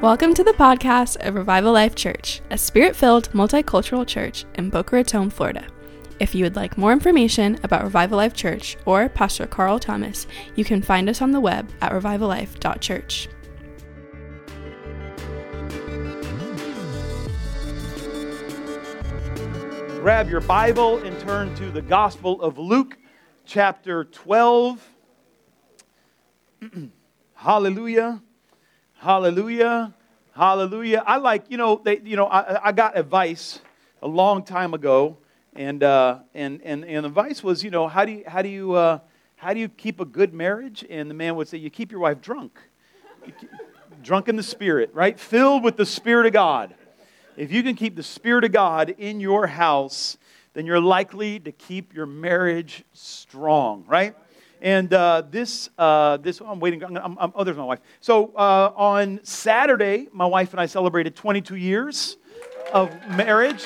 Welcome to the podcast of Revival Life Church, a spirit filled multicultural church in Boca Raton, Florida. If you would like more information about Revival Life Church or Pastor Carl Thomas, you can find us on the web at revivallife.church. Grab your Bible and turn to the Gospel of Luke, chapter 12. Hallelujah. Hallelujah. Hallelujah. I like, you know, they, you know, I, I got advice a long time ago, and, uh, and, and, and the advice was, you know, how do you, how do you, uh, how do you keep a good marriage? And the man would say, you keep your wife drunk. drunk in the Spirit, right? Filled with the Spirit of God. If you can keep the Spirit of God in your house, then you're likely to keep your marriage strong, right? And uh, this, uh, this, oh, I'm waiting. I'm, I'm, oh, there's my wife. So uh, on Saturday, my wife and I celebrated 22 years of marriage.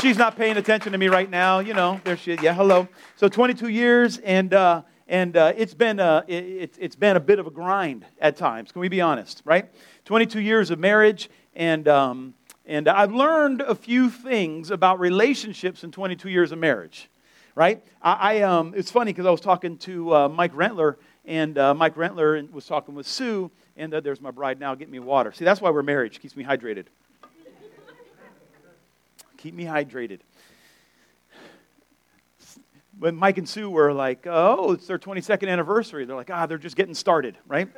She's not paying attention to me right now. You know, there she is. Yeah, hello. So 22 years, and uh, and uh, it's been a, it, it's been a bit of a grind at times. Can we be honest? Right? 22 years of marriage, and um, and I've learned a few things about relationships in 22 years of marriage right? I, I um, it's funny because I was talking to uh, Mike Rentler, and uh, Mike Rentler was talking with Sue, and uh, there's my bride now. Get me water. See, that's why we're married. She keeps me hydrated. Keep me hydrated. When Mike and Sue were like, oh, it's their 22nd anniversary, they're like, ah, they're just getting started, right?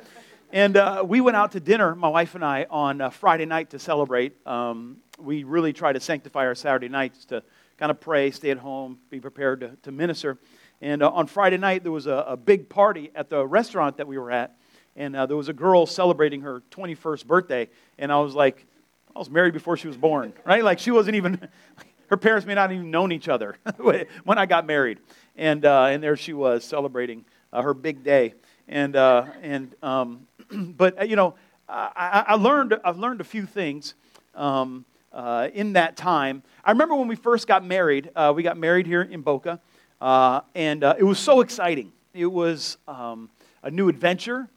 And uh, we went out to dinner, my wife and I, on uh, Friday night to celebrate. Um, we really try to sanctify our Saturday nights to kind of pray, stay at home, be prepared to, to minister. And uh, on Friday night, there was a, a, big party at the restaurant that we were at. And uh, there was a girl celebrating her 21st birthday. And I was like, I was married before she was born, right? Like she wasn't even, her parents may not even known each other when I got married. And, uh, and there she was celebrating her big day. And, and um, but, uh, you know, I, I, learned, I've learned a few things. Um, uh, in that time. I remember when we first got married. Uh, we got married here in Boca, uh, and uh, it was so exciting. It was um, a new adventure,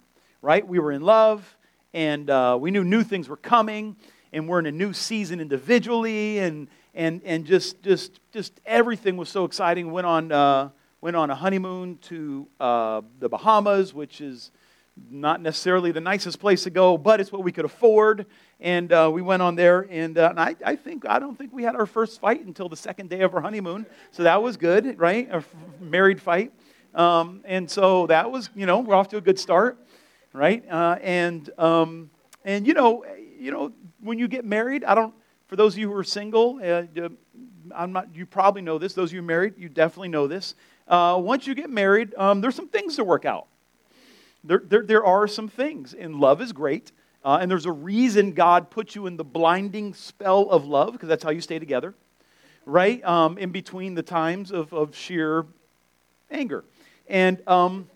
right? We were in love, and uh, we knew new things were coming, and we're in a new season individually, and and and just just just everything was so exciting. Went on went on a honeymoon to the Bahamas, which is not necessarily the nicest place to go, but it's what we could afford. And uh, we went on there, and, uh, and I, I, think I don't think we had our first fight until the second day of our honeymoon, so that was good, right? A married fight, um, and so that was you know we're off to a good start, right? Uh, and um, and you know you know when you get married, I don't. For those of you who are single, uh, I'm not. You probably know this. Those of you married, you definitely know this. Uh, once you get married, um, there's some things to work out there, there, there are some things, and love is great. Uh, and there's a reason God put you in the blinding spell of love, because that's how you stay together, right? Um, in between the times of, of sheer anger. And, um,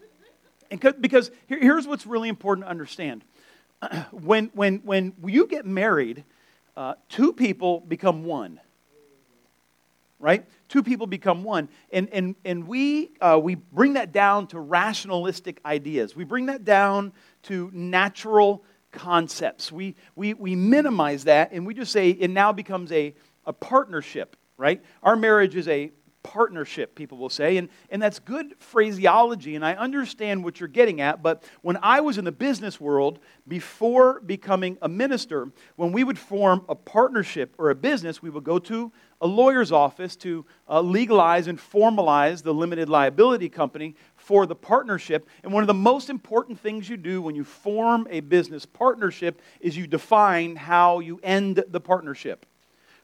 and because here, here's what's really important to understand when, when, when you get married, uh, two people become one right? Two people become one. And, and, and we, uh, we bring that down to rationalistic ideas. We bring that down to natural concepts. We, we, we minimize that and we just say it now becomes a, a partnership, right? Our marriage is a partnership, people will say. And, and that's good phraseology, and I understand what you're getting at. But when I was in the business world, before becoming a minister, when we would form a partnership or a business, we would go to a lawyer's office to uh, legalize and formalize the limited liability company for the partnership. And one of the most important things you do when you form a business partnership is you define how you end the partnership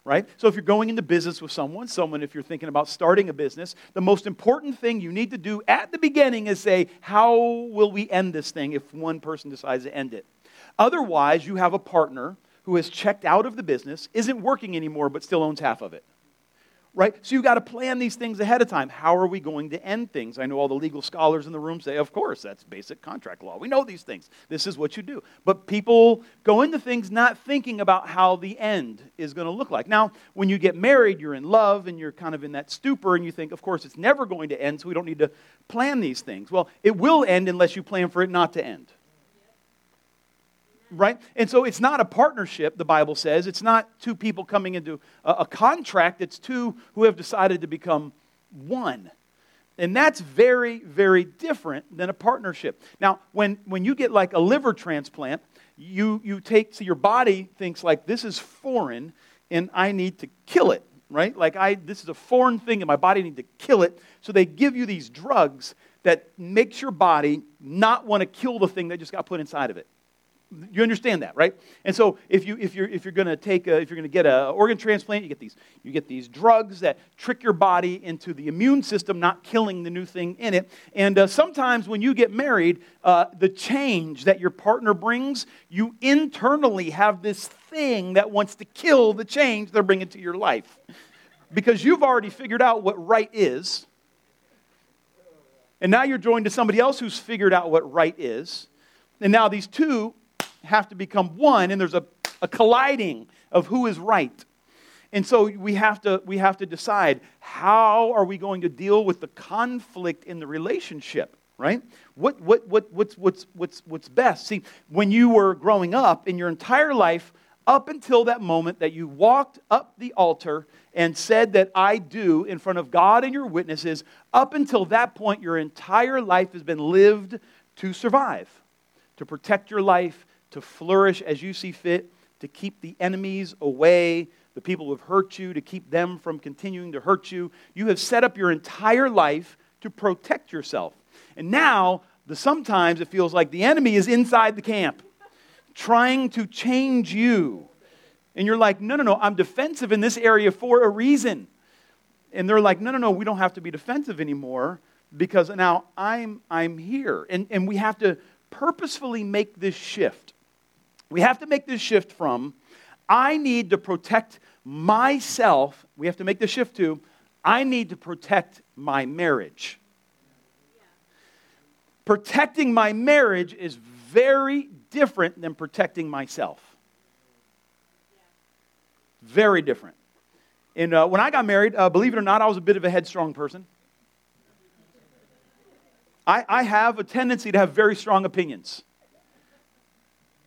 right? So if you're going into business with someone, someone, if you're thinking about starting a business, the most important thing you need to do at the beginning is say, how will we end this thing if one person decides to end it? Otherwise, you have a partner who has checked out of the business, isn't working anymore, but still owns half of it right? So you've got to plan these things ahead of time. How are we going to end things? I know all the legal scholars in the room say, of course, that's basic contract law. We know these things. This is what you do. But people go into things not thinking about how the end is going to look like. Now, when you get married, you're in love and you're kind of in that stupor and you think, of course, it's never going to end, so we don't need to plan these things. Well, it will end unless you plan for it not to end. Right? And so it's not a partnership, the Bible says. It's not two people coming into a, a, contract. It's two who have decided to become one. And that's very, very different than a partnership. Now, when, when you get like a liver transplant, you, you take, so your body thinks like, this is foreign and I need to kill it, right? Like, I, this is a foreign thing and my body need to kill it. So they give you these drugs that makes your body not want to kill the thing that just got put inside of it. You understand that, right? And so if you if you're if you're going to take a, if you're going to get an organ transplant, you get these you get these drugs that trick your body into the immune system not killing the new thing in it. And uh, sometimes when you get married, uh, the change that your partner brings, you internally have this thing that wants to kill the change they're bringing to your life, because you've already figured out what right is. And now you're joined to somebody else who's figured out what right is. And now these two have to become one, and there's a, a colliding of who is right. And so we have, to, we have to decide how are we going to deal with the conflict in the relationship, right? What, what, what, what's, what's, what's, what's best? See, when you were growing up in your entire life, up until that moment that you walked up the altar and said that I do in front of God and your witnesses, up until that point, your entire life has been lived to survive, to protect your life, to flourish as you see fit, to keep the enemies away, the people who have hurt you, to keep them from continuing to hurt you. You have set up your entire life to protect yourself. And now, the, sometimes it feels like the enemy is inside the camp, trying to change you. And you're like, no, no, no, I'm defensive in this area for a reason. And they're like, no, no, no, we don't have to be defensive anymore because now I'm, I'm here. And, and we have to purposefully make this shift. We have to make this shift from, I need to protect myself. We have to make the shift to, I need to protect my marriage. Protecting my marriage is very different than protecting myself. Very different. And uh, when I got married, uh, believe it or not, I was a bit of a headstrong person. I, I have a tendency to have very strong opinions.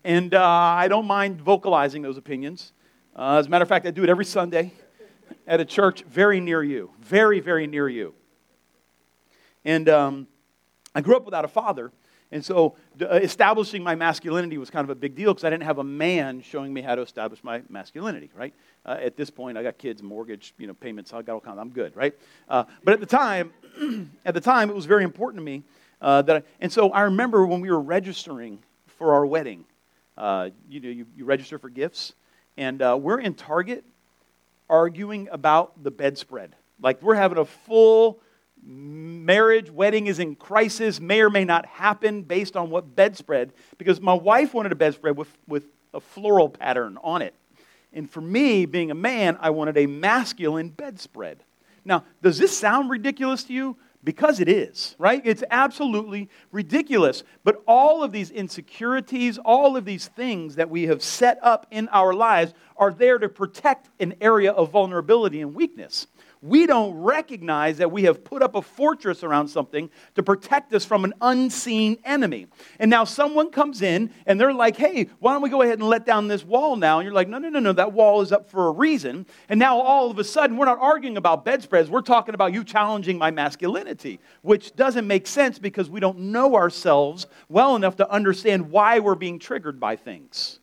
And uh, I don't mind vocalizing those opinions. Uh, as a matter of fact, I do it every Sunday at a church very near you, very, very near you. And um, I grew up without a father. And so uh, establishing my masculinity was kind of a big deal because I didn't have a man showing me how to establish my masculinity, right? Uh, at this point, I got kids, mortgage, you know, payments, I got all kinds. I'm good, right? Uh, but at the time, at the time, it was very important to me uh, that. I, and so I remember when we were registering for our wedding, uh, you know, you, you, register for gifts, and uh, we're in Target arguing about the bedspread. Like we're having a full marriage, wedding is in crisis, may or may not happen based on what bedspread, because my wife wanted a bedspread with, with a floral pattern on it. And for me, being a man, I wanted a masculine bedspread. Now, does this sound ridiculous to you? Because it is, right? It's absolutely ridiculous. But all of these insecurities, all of these things that we have set up in our lives are there to protect an area of vulnerability and weakness we don't recognize that we have put up a fortress around something to protect us from an unseen enemy. And now someone comes in and they're like, hey, why don't we go ahead and let down this wall now? And you're like, no, no, no, no, that wall is up for a reason. And now all of a sudden, we're not arguing about bedspreads. We're talking about you challenging my masculinity, which doesn't make sense because we don't know ourselves well enough to understand why we're being triggered by things.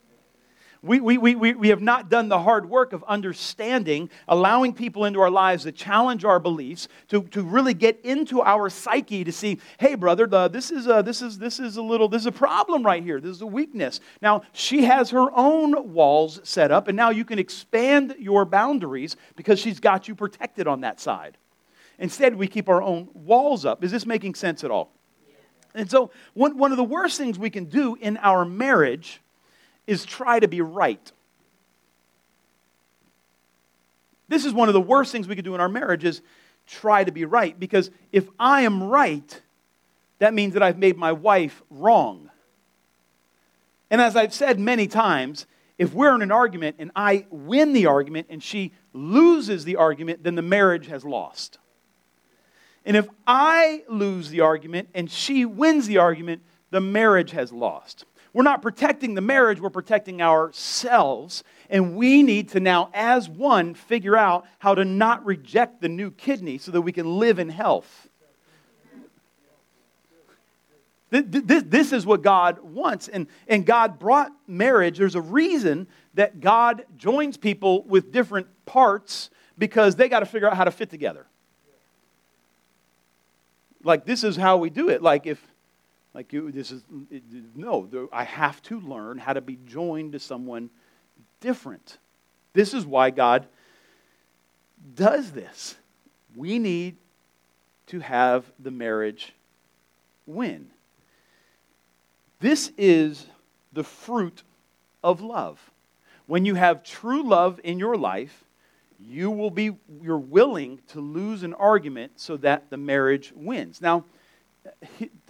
We, we, we, we have not done the hard work of understanding, allowing people into our lives to challenge our beliefs, to, to really get into our psyche to see, hey, brother, the, this, is a, this, is, this is a little, this is a problem right here. This is a weakness. Now, she has her own walls set up, and now you can expand your boundaries because she's got you protected on that side. Instead, we keep our own walls up. Is this making sense at all? And so, one, one of the worst things we can do in our marriage is try to be right. This is one of the worst things we could do in our marriage is try to be right because if I am right, that means that I've made my wife wrong. And as I've said many times, if we're in an argument and I win the argument and she loses the argument, then the marriage has lost. And if I lose the argument and she wins the argument, the marriage has lost. We're not protecting the marriage, we're protecting ourselves. And we need to now, as one, figure out how to not reject the new kidney so that we can live in health. This, this is what God wants. And, and God brought marriage. There's a reason that God joins people with different parts because they got to figure out how to fit together. Like, this is how we do it. Like, if, like you, this is, no, I have to learn how to be joined to someone different. This is why God does this. We need to have the marriage win. This is the fruit of love. When you have true love in your life, you will be you're willing to lose an argument so that the marriage wins. Now,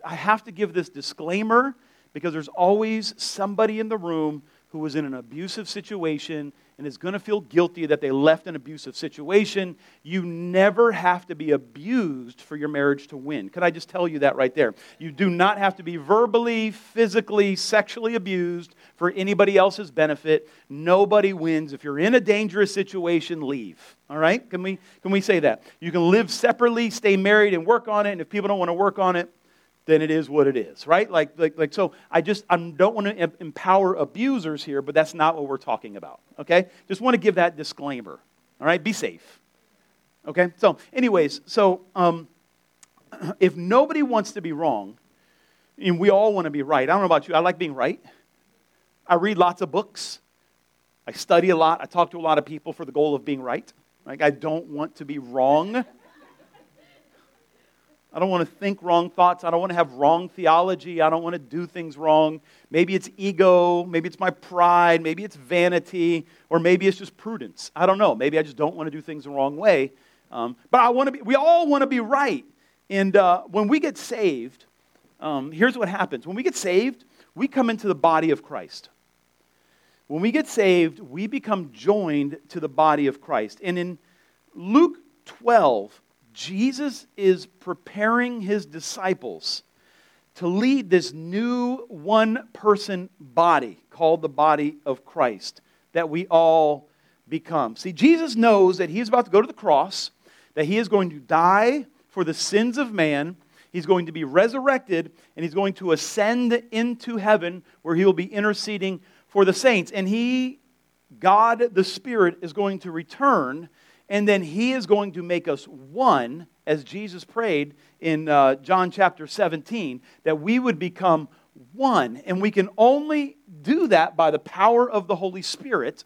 I have to give this disclaimer because there's always somebody in the room who was in an abusive situation and is going to feel guilty that they left an abusive situation. You never have to be abused for your marriage to win. Could I just tell you that right there? You do not have to be verbally, physically, sexually abused for anybody else's benefit. Nobody wins. If you're in a dangerous situation, leave. All right? Can we, can we say that? You can live separately, stay married, and work on it. And if people don't want to work on it, then it is what it is, right? Like, like, like so I just I don't want to empower abusers here, but that's not what we're talking about, okay? Just want to give that disclaimer, all right? Be safe, okay? So, anyways, so um, if nobody wants to be wrong, and we all want to be right, I don't know about you, I like being right. I read lots of books. I study a lot. I talk to a lot of people for the goal of being right. Like, I don't want to be wrong. I don't want to think wrong thoughts. I don't want to have wrong theology. I don't want to do things wrong. Maybe it's ego. Maybe it's my pride. Maybe it's vanity. Or maybe it's just prudence. I don't know. Maybe I just don't want to do things the wrong way. Um, but I want to be, we all want to be right. And uh, when we get saved, um, here's what happens. When we get saved, we come into the body of Christ. When we get saved, we become joined to the body of Christ. And in Luke 12, Jesus is preparing his disciples to lead this new one person body called the body of Christ that we all become. See, Jesus knows that he is about to go to the cross, that he is going to die for the sins of man. He's going to be resurrected and he's going to ascend into heaven where he will be interceding for the saints. And he, God the Spirit, is going to return and then he is going to make us one, as Jesus prayed in uh, John chapter 17, that we would become one. And we can only do that by the power of the Holy Spirit.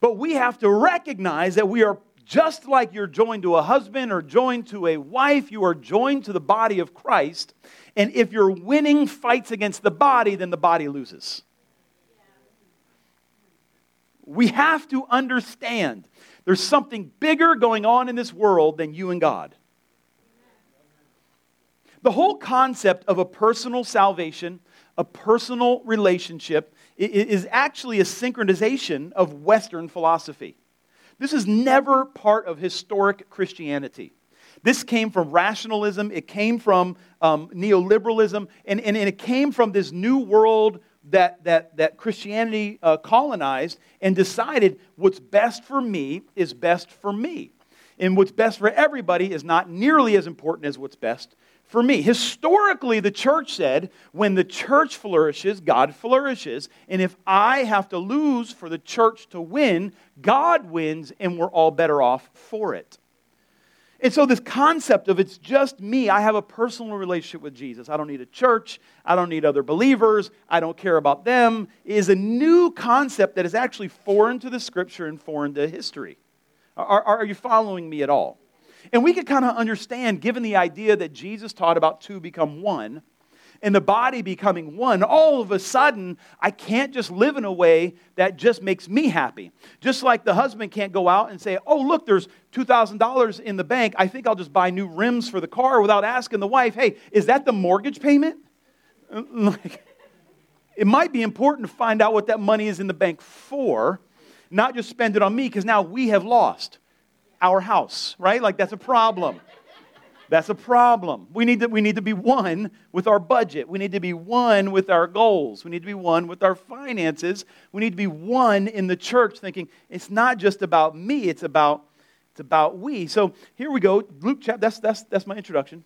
But we have to recognize that we are just like you're joined to a husband or joined to a wife, you are joined to the body of Christ. And if you're winning fights against the body, then the body loses. We have to understand there's something bigger going on in this world than you and God. The whole concept of a personal salvation, a personal relationship, is actually a synchronization of Western philosophy. This is never part of historic Christianity. This came from rationalism, it came from um, neoliberalism, and, and, and, it came from this new world that, that, that Christianity uh, colonized and decided what's best for me is best for me. And what's best for everybody is not nearly as important as what's best for me. Historically, the church said when the church flourishes, God flourishes. And if I have to lose for the church to win, God wins, and we're all better off for it. And so, this concept of it's just me, I have a personal relationship with Jesus. I don't need a church. I don't need other believers. I don't care about them, is a new concept that is actually foreign to the scripture and foreign to history. Are, are you following me at all? And we could kind of understand, given the idea that Jesus taught about two become one, and the body becoming one, all of a sudden, I can't just live in a way that just makes me happy. Just like the husband can't go out and say, Oh, look, there's $2,000 in the bank. I think I'll just buy new rims for the car without asking the wife, Hey, is that the mortgage payment? Like, it might be important to find out what that money is in the bank for, not just spend it on me, because now we have lost our house, right? Like, that's a problem. That's a problem. We need, to, we need to be one with our budget. We need to be one with our goals. We need to be one with our finances. We need to be one in the church thinking it's not just about me, it's about, it's about we. So here we go. Luke chapter, that's, that's, that's my introduction.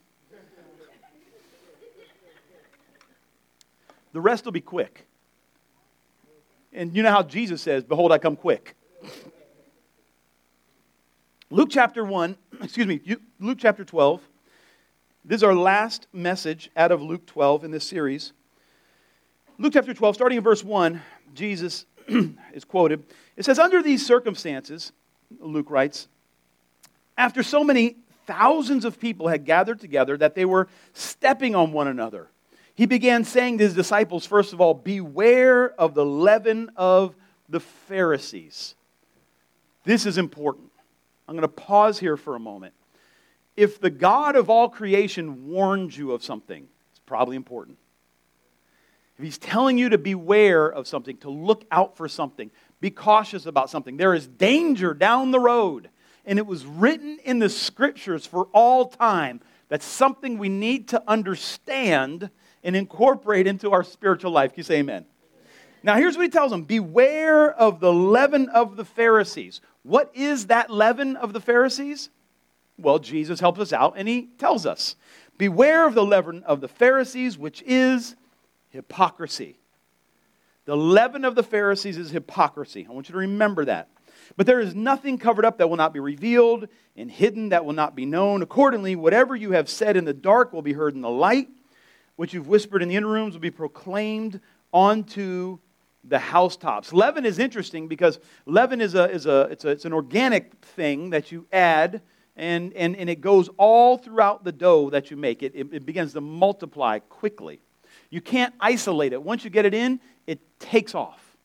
The rest will be quick. And you know how Jesus says, Behold, I come quick. Luke chapter 1, excuse me, Luke chapter 12. This is our last message out of Luke 12 in this series. Luke chapter 12, starting in verse 1, Jesus is quoted. It says, Under these circumstances, Luke writes, after so many thousands of people had gathered together that they were stepping on one another, he began saying to his disciples, first of all, Beware of the leaven of the Pharisees. This is important. I'm going to pause here for a moment. If the God of all creation warns you of something, it's probably important. If he's telling you to beware of something, to look out for something, be cautious about something, there is danger down the road. And it was written in the scriptures for all time. That's something we need to understand and incorporate into our spiritual life. Can you say amen? Now, here's what he tells them Beware of the leaven of the Pharisees. What is that leaven of the Pharisees? Well, Jesus helps us out and he tells us Beware of the leaven of the Pharisees, which is hypocrisy. The leaven of the Pharisees is hypocrisy. I want you to remember that. But there is nothing covered up that will not be revealed, and hidden that will not be known. Accordingly, whatever you have said in the dark will be heard in the light, which you've whispered in the inner rooms will be proclaimed onto the housetops. Leaven is interesting because leaven is, a, is a, it's, a, it's an organic thing that you add, and, and, and it goes all throughout the dough that you make. It, it, it begins to multiply quickly. You can't isolate it. Once you get it in, it takes off.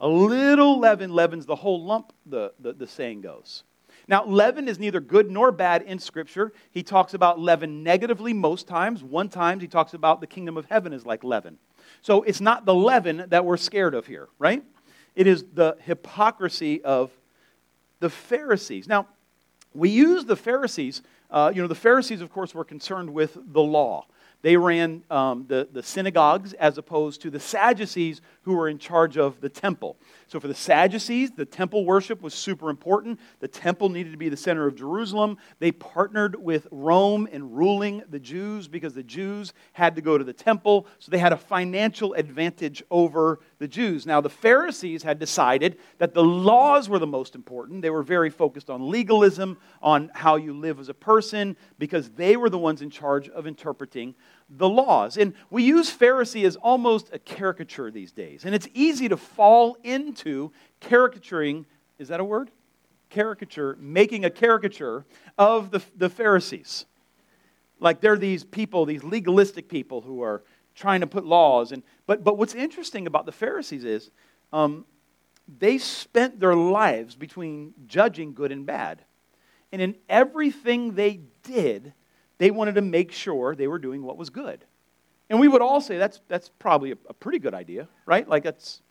A little leaven leavens the whole lump, the, the, the saying goes. Now, leaven is neither good nor bad in Scripture. He talks about leaven negatively most times. One time he talks about the kingdom of heaven is like leaven. So it's not the leaven that we're scared of here, right? It is the hypocrisy of the Pharisees. Now, we use the Pharisees, uh, you know, the Pharisees, of course, were concerned with the law. They ran um, the, the synagogues as opposed to the Sadducees who were in charge of the temple. So for the Sadducees, the temple worship was super important. The temple needed to be the center of Jerusalem. They partnered with Rome in ruling the Jews because the Jews had to go to the temple. So they had a financial advantage over the Jews. Now, the Pharisees had decided that the laws were the most important. They were very focused on legalism, on how you live as a person, because they were the ones in charge of interpreting the laws. And we use Pharisee as almost a caricature these days. And it's easy to fall into caricaturing, is that a word? Caricature, making a caricature of the, the Pharisees. Like they're these people, these legalistic people who are trying to put laws. And, but, but what's interesting about the Pharisees is um, they spent their lives between judging good and bad. And in everything they did, they wanted to make sure they were doing what was good. And we would all say that's, that's probably a, a pretty good idea, right? Like, that's,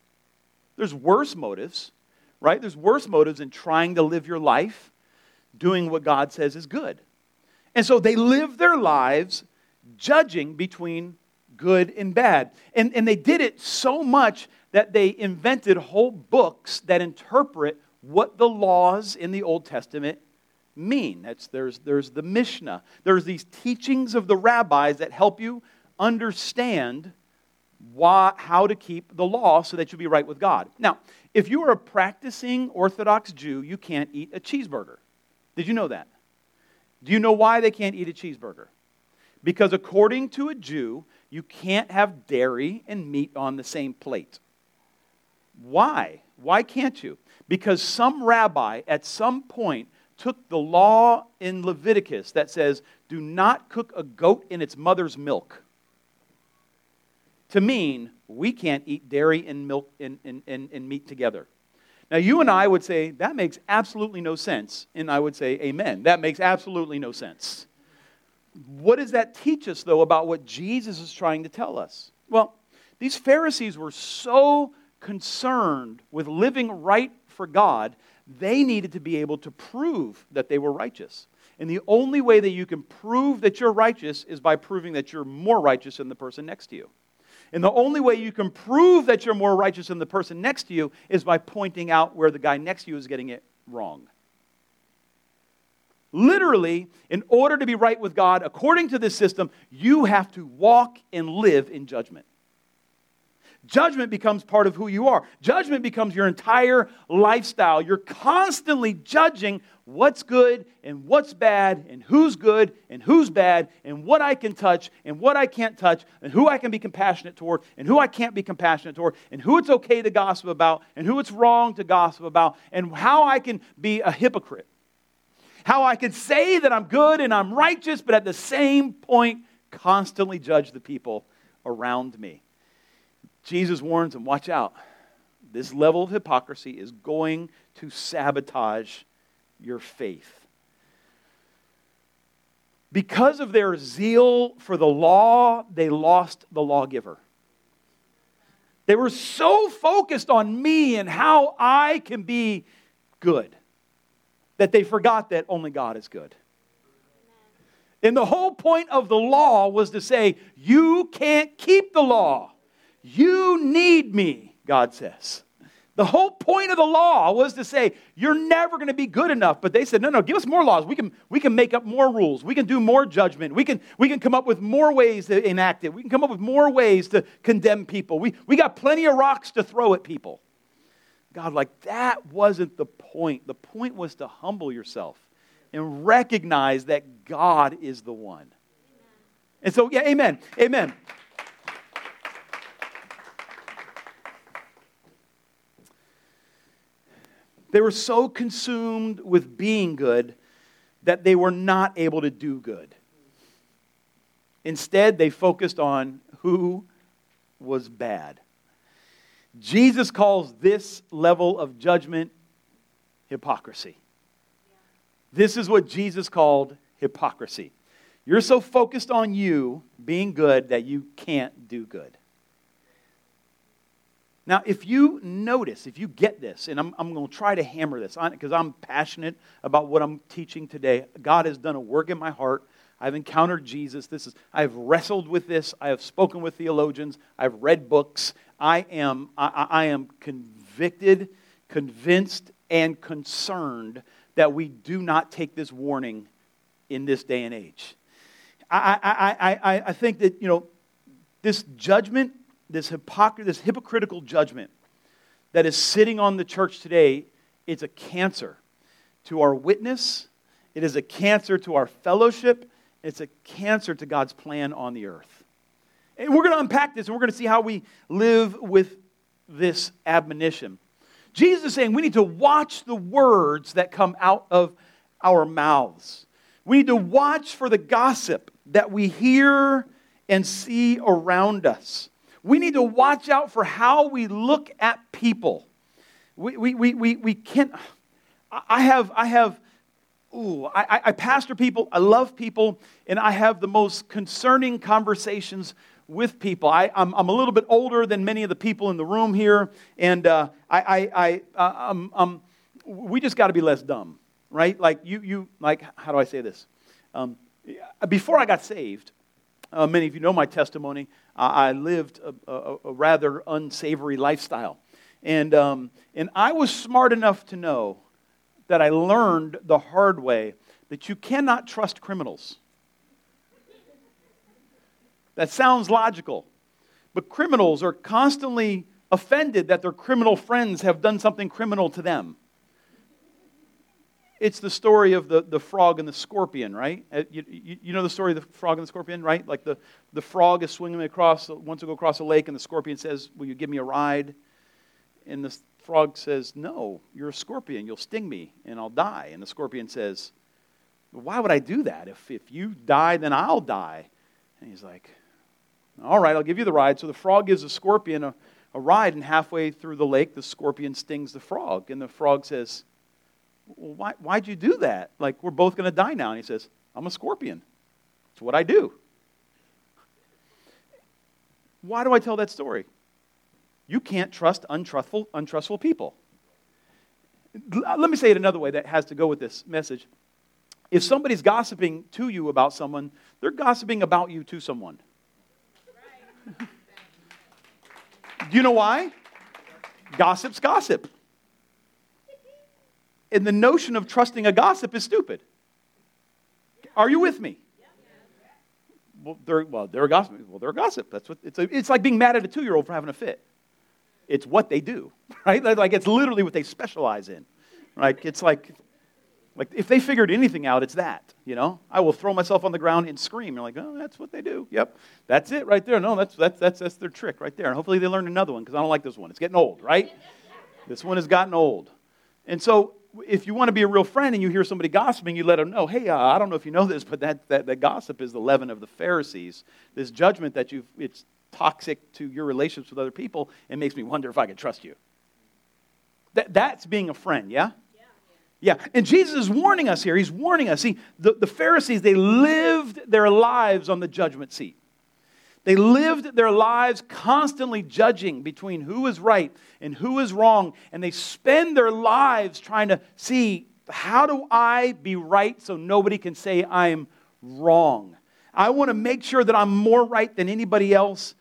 there's worse motives, right? There's worse motives in trying to live your life doing what God says is good. And so they live their lives judging between good and bad. And, and they did it so much that they invented whole books that interpret what the laws in the Old Testament mean. That's, there's, there's the Mishnah. There's these teachings of the rabbis that help you understand why, how to keep the law so that you'll be right with God. Now, if you are a practicing Orthodox Jew, you can't eat a cheeseburger. Did you know that? Do you know why they can't eat a cheeseburger? Because according to a Jew, you can't have dairy and meat on the same plate. Why? Why can't you? Because some rabbi at some point took the law in Leviticus that says, do not cook a goat in its mother's milk, to mean we can't eat dairy and milk and, and, and, and meat together. Now, you and I would say, that makes absolutely no sense. And I would say, Amen. That makes absolutely no sense. What does that teach us, though, about what Jesus is trying to tell us? Well, these Pharisees were so concerned with living right for God they needed to be able to prove that they were righteous. And the only way that you can prove that you're righteous is by proving that you're more righteous than the person next to you. And the only way you can prove that you're more righteous than the person next to you is by pointing out where the guy next to you is getting it wrong. Literally, in order to be right with God, according to this system, you have to walk and live in judgment. Judgment becomes part of who you are. Judgment becomes your entire lifestyle. You're constantly judging what's good and what's bad, and who's good and who's bad, and what I can touch and what I can't touch, and who I can be compassionate toward and who I can't be compassionate toward, and who it's okay to gossip about and who it's wrong to gossip about, and how I can be a hypocrite how I can say that I'm good and I'm righteous, but at the same point, constantly judge the people around me. Jesus warns them watch out. This level of hypocrisy is going to sabotage your faith. Because of their zeal for the law, they lost the lawgiver. They were so focused on me and how I can be good that they forgot that only God is good. And the whole point of the law was to say, You can't keep the law. You need me, God says. The whole point of the law was to say, You're never going to be good enough. But they said, No, no, give us more laws. We can, we can make up more rules. We can do more judgment. We can, we can come up with more ways to enact it. We can come up with more ways to condemn people. We, we got plenty of rocks to throw at people. God, like that wasn't the point. The point was to humble yourself and recognize that God is the one. And so, yeah, amen. Amen. They were so consumed with being good that they were not able to do good. Instead, they focused on who was bad. Jesus calls this level of judgment hypocrisy. This is what Jesus called hypocrisy. You're so focused on you being good that you can't do good. Now, if you notice, if you get this, and I'm, I'm going to try to hammer this on because I'm passionate about what I'm teaching today, God has done a work in my heart. I've encountered Jesus. This is, I've wrestled with this. I have spoken with theologians. I've read books. I am, I, I am convicted, convinced, and concerned that we do not take this warning in this day and age. I, I, I, I think that, you know, this judgment, this, hypocr- this hypocritical judgment that is sitting on the church today, it's a cancer to our witness. It is a cancer to our fellowship. It's a cancer to God's plan on the earth. And we're going to unpack this and we're going to see how we live with this admonition. Jesus is saying we need to watch the words that come out of our mouths. We need to watch for the gossip that we hear and see around us. We need to watch out for how we look at people. We, we, we, we, we can't. I have, I have, ooh, I, I pastor people, I love people, and I have the most concerning conversations with people. I, am a little bit older than many of the people in the room here, and uh, I, I, I uh, um, um, we just got to be less dumb, right? Like you, you, like how do I say this? Um, before I got saved, uh, many of you know my testimony. I lived a, a, a, rather unsavory lifestyle, and um, and I was smart enough to know that I learned the hard way that you cannot trust criminals. That sounds logical. But criminals are constantly offended that their criminal friends have done something criminal to them. It's the story of the, the frog and the scorpion, right? Uh, you, you, you, know the story of the frog and the scorpion, right? Like the, the frog is swinging across, wants to go across a lake, and the scorpion says, Will you give me a ride? And the frog says, No, you're a scorpion. You'll sting me, and I'll die. And the scorpion says, Why would I do that? If, if you die, then I'll die. And he's like, all right, I'll give you the ride. So the frog gives the scorpion a, a ride, and halfway through the lake, the scorpion stings the frog. And the frog says, why, Why'd you do that? Like, we're both going to die now. And he says, I'm a scorpion. It's what I do. Why do I tell that story? You can't trust untrustful, untrustful people. Let me say it another way that has to go with this message. If somebody's gossiping to you about someone, they're gossiping about you to someone. Do you know why? Gossip's gossip. And the notion of trusting a gossip is stupid. Are you with me? Well, they're, well, they're a gossip. Well, they're a gossip. That's what it's. A, it's like being mad at a two-year-old for having a fit. It's what they do, right? Like it's literally what they specialize in. Like it's like, like if they figured anything out, it's that. You know, I will throw myself on the ground and scream. You're like, oh, that's what they do. Yep, that's it right there. No, that's that's that's that's their trick right there. And hopefully they learn another one because I don't like this one. It's getting old, right? this one has gotten old. And so if you want to be a real friend and you hear somebody gossiping, you let them know, hey, uh, I don't know if you know this, but that, that, that gossip is the leaven of the Pharisees. This judgment that you've, it's toxic to your relationships with other people and makes me wonder if I can trust you. That, that's being a friend, yeah? Yeah, and Jesus is warning us here. He's warning us. See, the, the Pharisees, they lived their lives on the judgment seat. They lived their lives constantly judging between who is right and who is wrong, and they spend their lives trying to see how do I be right so nobody can say I'm wrong. I want to make sure that I'm more right than anybody else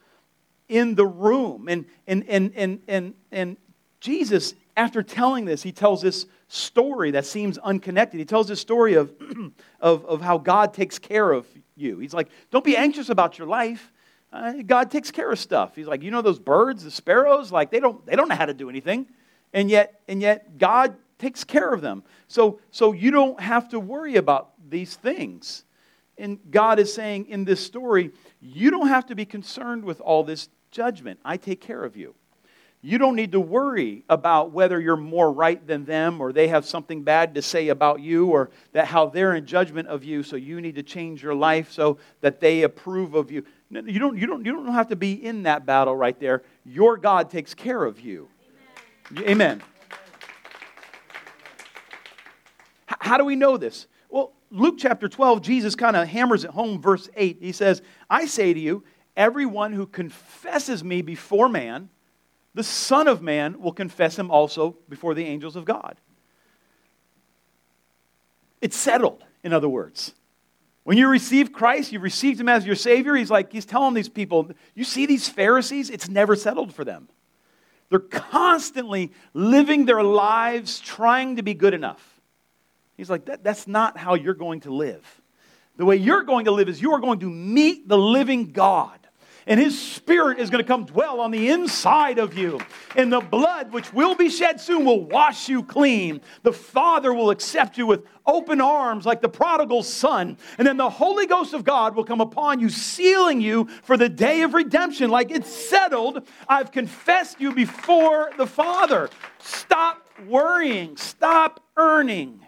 in the room. And, and, and, and, and, and Jesus, after telling this, he tells this story that seems unconnected. He tells this story of, of, of how God takes care of you. He's like, don't be anxious about your life. Uh, God takes care of stuff. He's like, you know those birds, the sparrows, like they don't they don't know how to do anything, and yet and yet God takes care of them. So so you don't have to worry about these things. And God is saying in this story, you don't have to be concerned with all this judgment. I take care of you. You don't need to worry about whether you're more right than them or they have something bad to say about you or that how they're in judgment of you so you need to change your life so that they approve of you. You don't, you don't, you don't have to be in that battle right there. Your God takes care of you. Amen. Amen. How do we know this? Well, Luke chapter 12, Jesus kind of hammers it home, verse 8. He says, I say to you, everyone who confesses me before man, the Son of Man will confess him also before the angels of God. It's settled, in other words. When you receive Christ, you received him as your Savior. He's like, he's telling these people, you see these Pharisees? It's never settled for them. They're constantly living their lives trying to be good enough. He's like, that, that's not how you're going to live. The way you're going to live is you are going to meet the living God and his spirit is going to come dwell on the inside of you. And the blood, which will be shed soon, will wash you clean. The Father will accept you with open arms like the prodigal son. And then the Holy Ghost of God will come upon you, sealing you for the day of redemption. Like it's settled. I've confessed you before the Father. Stop worrying, stop earning.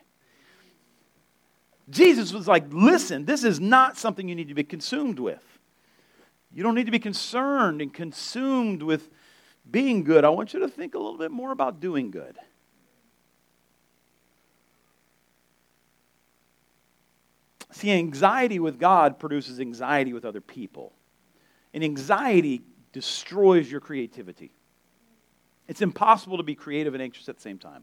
Jesus was like, listen, this is not something you need to be consumed with. You don't need to be concerned and consumed with being good. I want you to think a little bit more about doing good. See, anxiety with God produces anxiety with other people. And anxiety destroys your creativity. It's impossible to be creative and anxious at the same time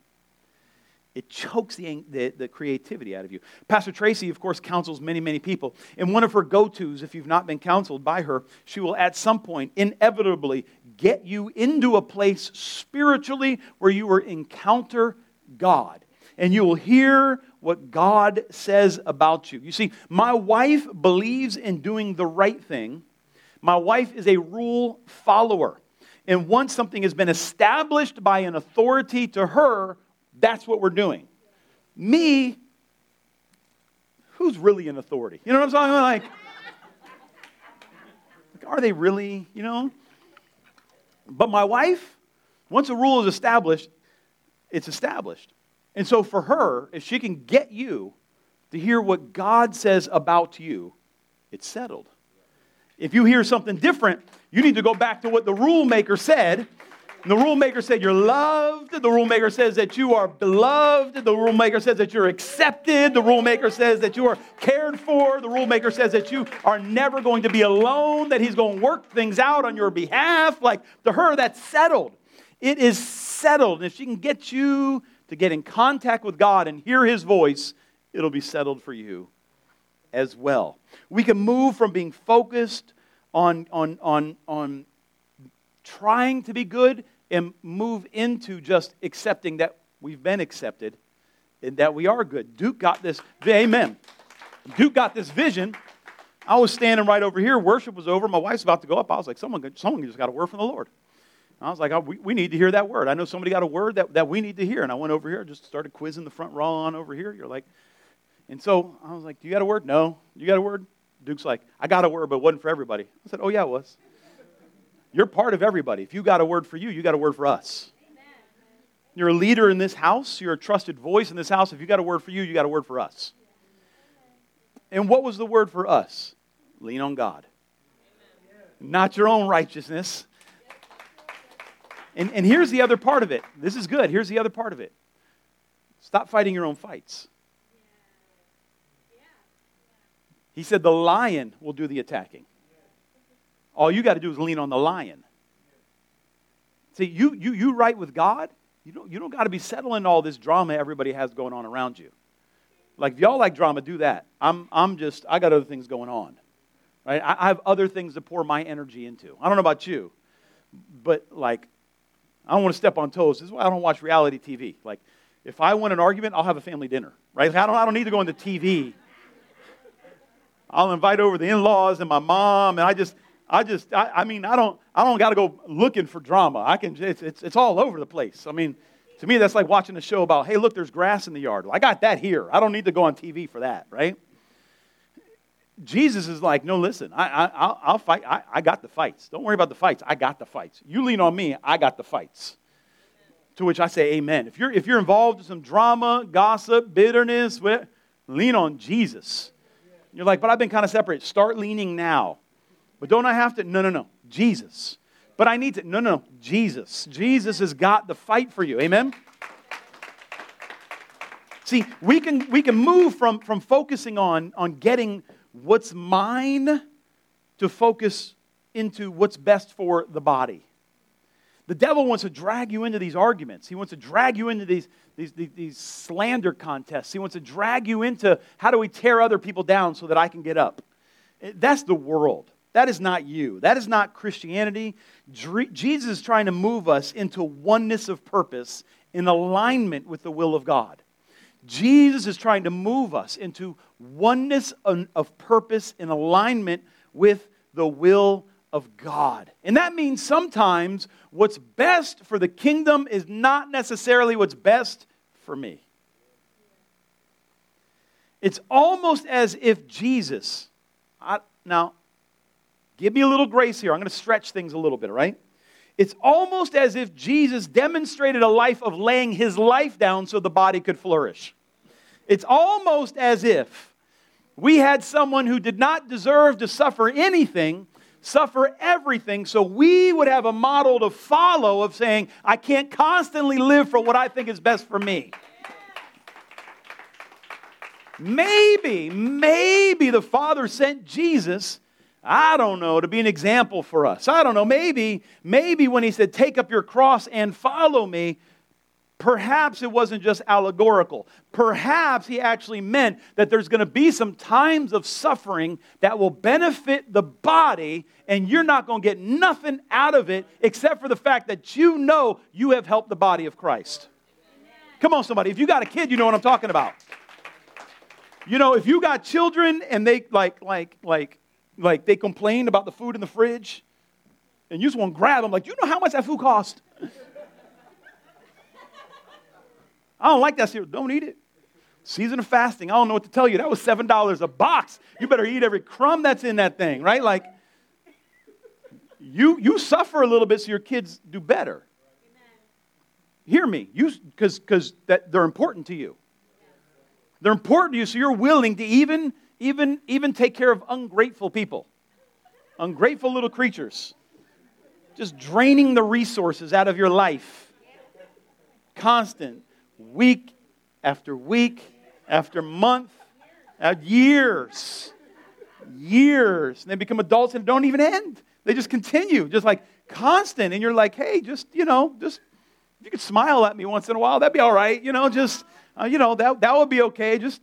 it chokes the, the, the, creativity out of you. Pastor Tracy, of course, counsels many, many people. And one of her go tos, if you've not been counseled by her, she will at some point inevitably get you into a place spiritually where you will encounter God. And you will hear what God says about you. You see, my wife believes in doing the right thing. My wife is a rule follower. And once something has been established by an authority to her, that's what we're doing. Me, who's really in authority? You know what I'm saying? Like, like, are they really, you know? But my wife, once a rule is established, it's established. And so for her, if she can get you to hear what God says about you, it's settled. If you hear something different, you need to go back to what the rule maker said the rule maker said you're loved. The rule maker says that you are beloved. The rule maker says that you're accepted. The rule maker says that you are cared for. The rule maker says that you are never going to be alone, that he's going to work things out on your behalf. Like to her, that's settled. It is settled. And if she can get you to get in contact with God and hear his voice, it'll be settled for you as well. We can move from being focused on, on, on, on trying to be good and move into just accepting that we've been accepted and that we are good. Duke got this, amen. Duke got this vision. I was standing right over here. Worship was over. My wife's about to go up. I was like, someone, someone just got a word from the Lord. I was like, oh, we, we need to hear that word. I know somebody got a word that, that we need to hear. And I went over here, and just started quizzing the front row on over here. You're like, and so I was like, do you got a word? No. You got a word? Duke's like, I got a word, but it wasn't for everybody. I said, oh, yeah, it was. You're part of everybody. If you got a word for you, you got a word for us. You're a leader in this house. You're a trusted voice in this house. If you got a word for you, you got a word for us. And what was the word for us? Lean on God. Not your own righteousness. And, and here's the other part of it. This is good. Here's the other part of it. Stop fighting your own fights. He said the lion will do the attacking. All you got to do is lean on the lion. See, you, you, you right with God, you don't, you don't got to be settling all this drama everybody has going on around you. Like, if y'all like drama, do that. I'm, I'm just, I got other things going on. Right? I, I have other things to pour my energy into. I don't know about you, but like, I don't want to step on toes. This is why I don't watch reality TV. Like, if I want an argument, I'll have a family dinner. Right? I don't, I don't need to go into TV. I'll invite over the in-laws and my mom, and I just, I just, I, I mean, I don't, I don't got to go looking for drama. I can, it's, it's, it's all over the place. I mean, to me, that's like watching a show about, hey, look, there's grass in the yard. I got that here. I don't need to go on TV for that, right? Jesus is like, no, listen, I, I, I'll, I'll fight. I, I got the fights. Don't worry about the fights. I got the fights. You lean on me, I got the fights. To which I say, amen. If you're, if you're involved in some drama, gossip, bitterness, lean on Jesus. You're like, but I've been kind of separate. Start leaning now. But don't I have to? No, no, no. Jesus. But I need to. No, no, no. Jesus. Jesus has got the fight for you. Amen? See, we can, we can move from, from focusing on, on getting what's mine to focus into what's best for the body. The devil wants to drag you into these arguments. He wants to drag you into these, these, these, these, slander contests. He wants to drag you into how do we tear other people down so that I can get up. That's the world. That is not you. That is not Christianity. Jesus is trying to move us into oneness of purpose in alignment with the will of God. Jesus is trying to move us into oneness of purpose in alignment with the will of God. And that means sometimes what's best for the kingdom is not necessarily what's best for me. It's almost as if Jesus, I, now, Give me a little grace here. I'm going to stretch things a little bit, right? It's almost as if Jesus demonstrated a life of laying his life down so the body could flourish. It's almost as if we had someone who did not deserve to suffer anything suffer everything so we would have a model to follow of saying, I can't constantly live for what I think is best for me. Maybe, maybe the Father sent Jesus I don't know, to be an example for us. I don't know, maybe, maybe when he said, Take up your cross and follow me, perhaps it wasn't just allegorical. Perhaps he actually meant that there's going to be some times of suffering that will benefit the body, and you're not going to get nothing out of it except for the fact that you know you have helped the body of Christ. Come on, somebody. If you got a kid, you know what I'm talking about. You know, if you got children and they like, like, like, like they complain about the food in the fridge, and you just want to grab them, like, you know how much that food cost? I don't like that cereal. Don't eat it. Season of fasting, I don't know what to tell you. That was $7 a box. You better eat every crumb that's in that thing, right? Like, you, you suffer a little bit so your kids do better. Hear me, you because because that they're important to you. They're important to you, so you're willing to even even, even take care of ungrateful people, ungrateful little creatures, just draining the resources out of your life. Constant, week after week after month, out years, years. And they become adults and don't even end. They just continue, just like constant. And you're like, hey, just, you know, just, if you could smile at me once in a while, that'd be all right. You know, just, uh, you know, that, that would be okay. Just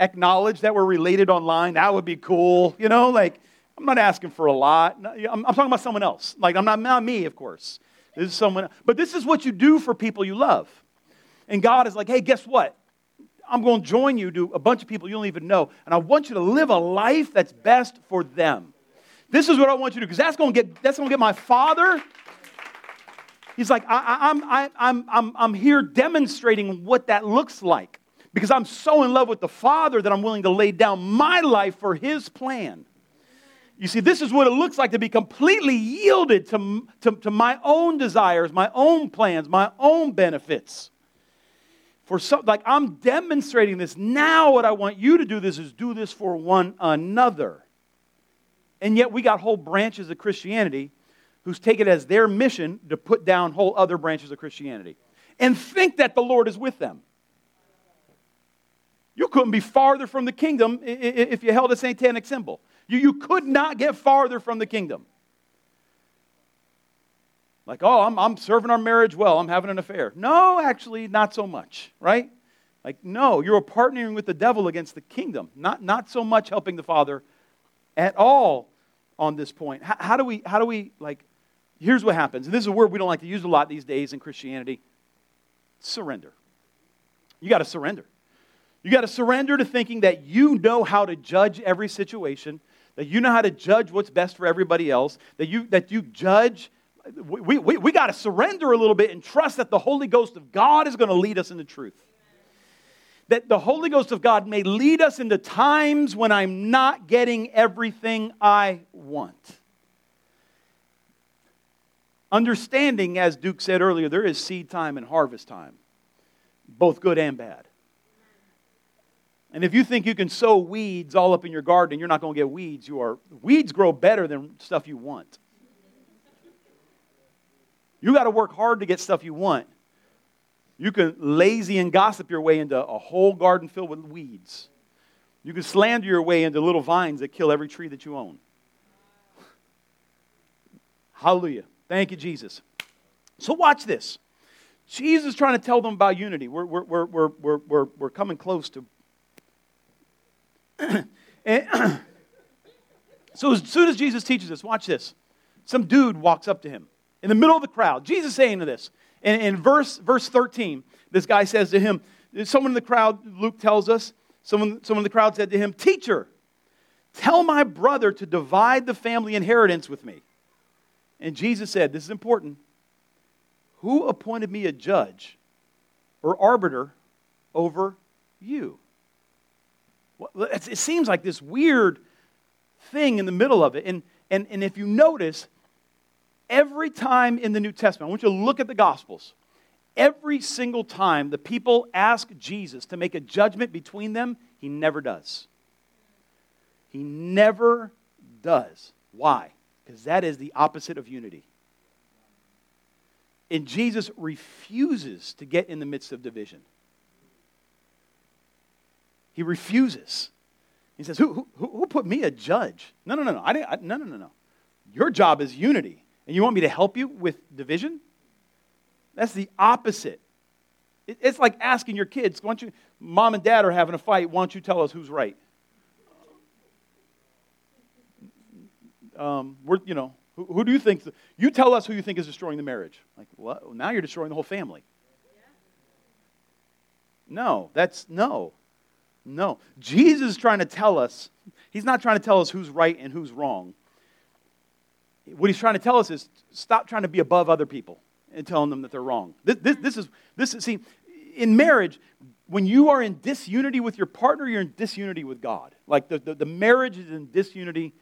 acknowledge that we're related online, that would be cool. You know, like, I'm not asking for a lot. I'm, I'm talking about someone else. Like, I'm not, not me, of course. This is someone, but this is what you do for people you love. And God is like, hey, guess what? I'm going to join you to a bunch of people you don't even know. And I want you to live a life that's best for them. This is what I want you to do, because that's going to get that's going to get my father. He's like, I, am I, I'm, I'm, I'm here demonstrating what that looks like because I'm so in love with the Father that I'm willing to lay down my life for His plan. You see, this is what it looks like to be completely yielded to, to, to my own desires, my own plans, my own benefits. For some, like I'm demonstrating this. Now, what I want you to do this is do this for one another. And yet we got whole branches of Christianity who's taken it as their mission to put down whole other branches of Christianity and think that the Lord is with them. You couldn't be farther from the kingdom if you held a satanic symbol. You, you could not get farther from the kingdom. Like, oh, I'm, I'm serving our marriage well, I'm having an affair. No, actually, not so much, right? Like, no, you're partnering with the devil against the kingdom, not, not so much helping the Father at all on this point. How, how, do we, how do we, like, here's what happens. And this is a word we don't like to use a lot these days in Christianity surrender. You got to surrender. You got to surrender to thinking that you know how to judge every situation, that you know how to judge what's best for everybody else, that you, that you judge. We, we, we got to surrender a little bit and trust that the Holy Ghost of God is going to lead us into truth that the Holy Ghost of God may lead us into times when I'm not getting everything I want. Understanding, as Duke said earlier, there is seed time and harvest time, both good and bad. And if you think you can sow weeds all up in your garden you're not going to get weeds, you are weeds grow better than stuff you want. You got to work hard to get stuff you want. You can lazy and gossip your way into a whole garden filled with weeds. You can slander your way into little vines that kill every tree that you own. Hallelujah. Thank you, Jesus. So, watch this. Jesus is trying to tell them about unity. We're, we're, we're, we're, we're, we're coming close to. so, as soon as Jesus teaches this, watch this. Some dude walks up to him in the middle of the crowd. Jesus saying to this, and in verse, verse 13, this guy says to him, someone in the crowd, Luke tells us, someone, someone in the crowd said to him, Teacher, tell my brother to divide the family inheritance with me. And Jesus said, This is important. Who appointed me a judge or arbiter over you? It seems like this weird thing in the middle of it. And, and, and if you notice, every time in the New Testament, I want you to look at the Gospels. Every single time the people ask Jesus to make a judgment between them, he never does. He never does. Why? Because that is the opposite of unity. And Jesus refuses to get in the midst of division. He refuses. He says, Who, who, who put me a judge? No, no, no, no. I didn't, I, no, no, no, no. Your job is unity. And you want me to help you with division? That's the opposite. It's like asking your kids, why don't you, mom and dad are having a fight, why don't you tell us who's right? Um, we're, you know, who, who do you think, you tell us who you think is destroying the marriage. Like, what? Now you're destroying the whole family. No, that's no. No. Jesus is trying to tell us, he's not trying to tell us who's right and who's wrong what he's trying to tell us is stop trying to be above other people and telling them that they're wrong. This, this, this, is, this is, see, in marriage, when you are in disunity with your partner, you're in disunity with God. Like the, the, the marriage is in disunity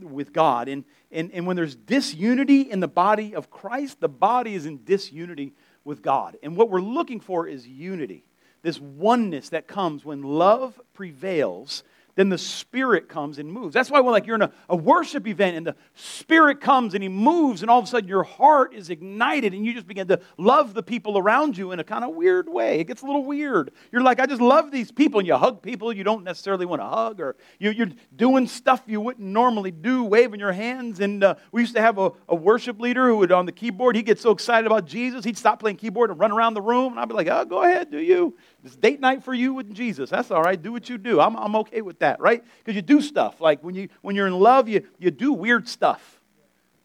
with God. And, and, and when there's disunity in the body of Christ, the body is in disunity with God. And what we're looking for is unity this oneness that comes when love prevails then the Spirit comes and moves. That's why when like you're in a, a worship event and the Spirit comes and He moves, and all of a sudden your heart is ignited and you just begin to love the people around you in a kind of weird way. It gets a little weird. You're like, I just love these people, and you hug people you don't necessarily want to hug, or you, are doing stuff you wouldn't normally do, waving your hands. And uh, we used to have a, a worship leader who would on the keyboard, he'd get so excited about Jesus, he'd stop playing keyboard and run around the room, and I'd be like, oh, go ahead, do you. It's date night for you with Jesus. That's all right. Do what you do. I'm, I'm okay with that, right? Because you do stuff. Like when, you, when you're in love, you, you do weird stuff.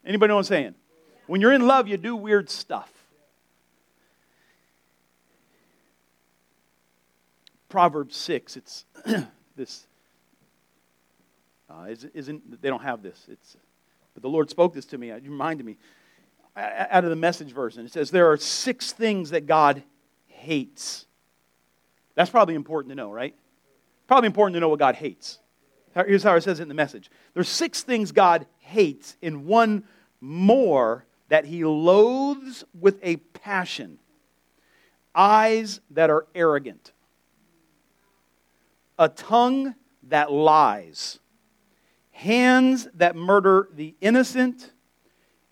Anybody know what I'm saying? When you're in love, you do weird stuff. Proverbs 6, it's this. Uh, isn't, they don't have this. It's, but the Lord spoke this to me. You reminded me out of the message version. It says, There are six things that God hates that's probably important to know, right? Probably important to know what God hates. Here's how it says it in the message. There's six things God hates, and one more that he loathes with a passion. Eyes that are arrogant, a tongue that lies, hands that murder the innocent,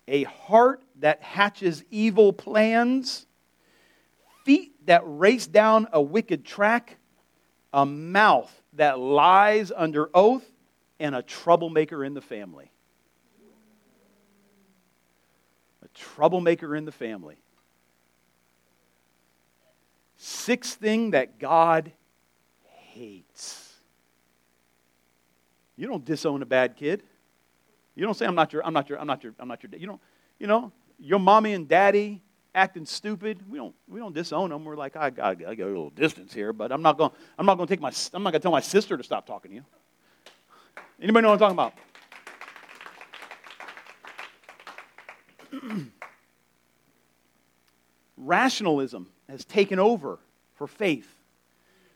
a heart that hatches evil plans, feet that race down a wicked track, a mouth that lies under oath, and a troublemaker in the family. A troublemaker in the family. Sixth thing that God hates. You don't disown a bad kid. You don't say, I'm not your, I'm not your, I'm not your, I'm not your, you don't, you know, your mommy and daddy acting stupid, we don't, we don't disown them. We're like, I, I, I got a little distance here, but I'm not going I'm not going to take my, I'm not going to tell my sister to stop talking to you. Anybody know what I'm talking about? Rationalism has taken over for faith.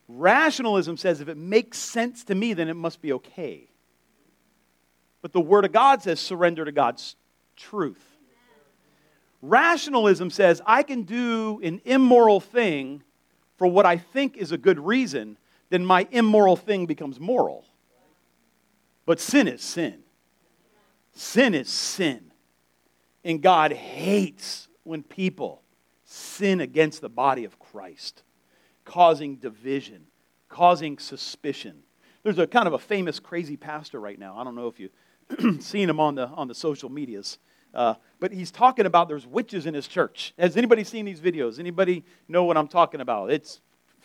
Rationalism says if it makes sense to me, then it must be okay. But the Word of God says surrender to God's truth. Rationalism says I can do an immoral thing for what I think is a good reason, then my immoral thing becomes moral. But sin is sin. Sin is sin. And God hates when people sin against the body of Christ, causing division, causing suspicion. There's a kind of a famous crazy pastor right now. I don't know if you've seen him on the, on the social medias. Uh, but he's talking about there's witches in his church. Has anybody seen these videos? Anybody know what I'm talking about? It's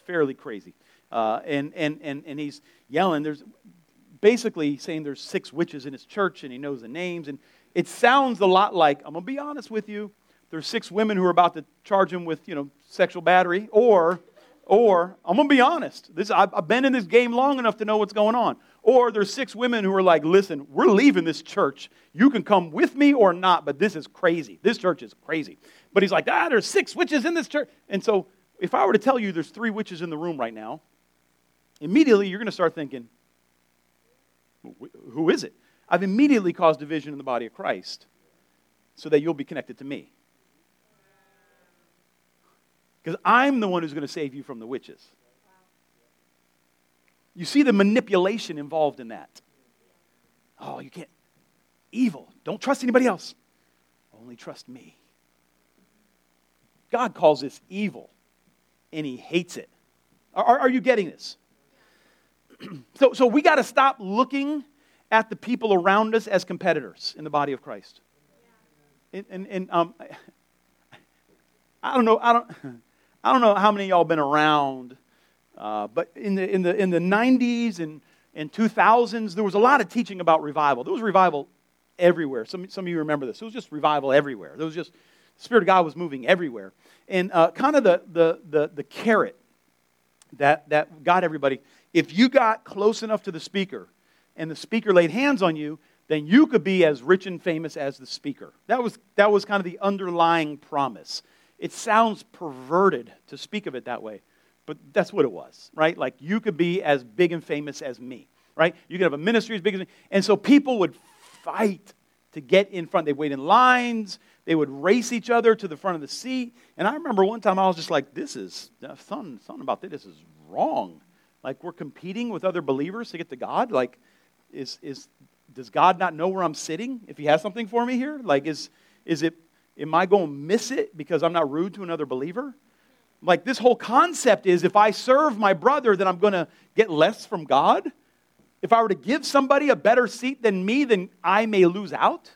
fairly crazy. Uh, and, and, and, and he's yelling. There's basically saying there's six witches in his church and he knows the names. And it sounds a lot like, I'm going to be honest with you, there's six women who are about to charge him with, you know, sexual battery. Or, or I'm going to be honest. This, I've, I've been in this game long enough to know what's going on. Or there's six women who are like, listen, we're leaving this church. You can come with me or not, but this is crazy. This church is crazy. But he's like, ah, there's six witches in this church. And so if I were to tell you there's three witches in the room right now, immediately you're going to start thinking, who is it? I've immediately caused division in the body of Christ so that you'll be connected to me. Because I'm the one who's going to save you from the witches. You see the manipulation involved in that. Oh, you can't. Evil. Don't trust anybody else. Only trust me. God calls this evil, and He hates it. Are, are you getting this? so, so we got to stop looking at the people around us as competitors in the body of Christ. And, and, and um, I don't know. I don't. I don't know how many y'all been around uh, but in the, in the, in the 90s and, and 2000s, there was a lot of teaching about revival. There was revival everywhere. Some, some of you remember this. It was just revival everywhere. There was just, the Spirit of God was moving everywhere. And uh, kind of the, the, the, the carrot that, that got everybody, if you got close enough to the speaker and the speaker laid hands on you, then you could be as rich and famous as the speaker. That was, that was kind of the underlying promise. It sounds perverted to speak of it that way. But that's what it was, right? Like you could be as big and famous as me, right? You could have a ministry as big as me. And so people would fight to get in front. They'd wait in lines. They would race each other to the front of the seat. And I remember one time I was just like, this is, uh, something, something about this is wrong. Like we're competing with other believers to get to God? Like, is, is, does God not know where I'm sitting if He has something for me here? Like, is, is it, am I going to miss it because I'm not rude to another believer? Like, this whole concept is if I serve my brother, then I'm going to get less from God. If I were to give somebody a better seat than me, then I may lose out.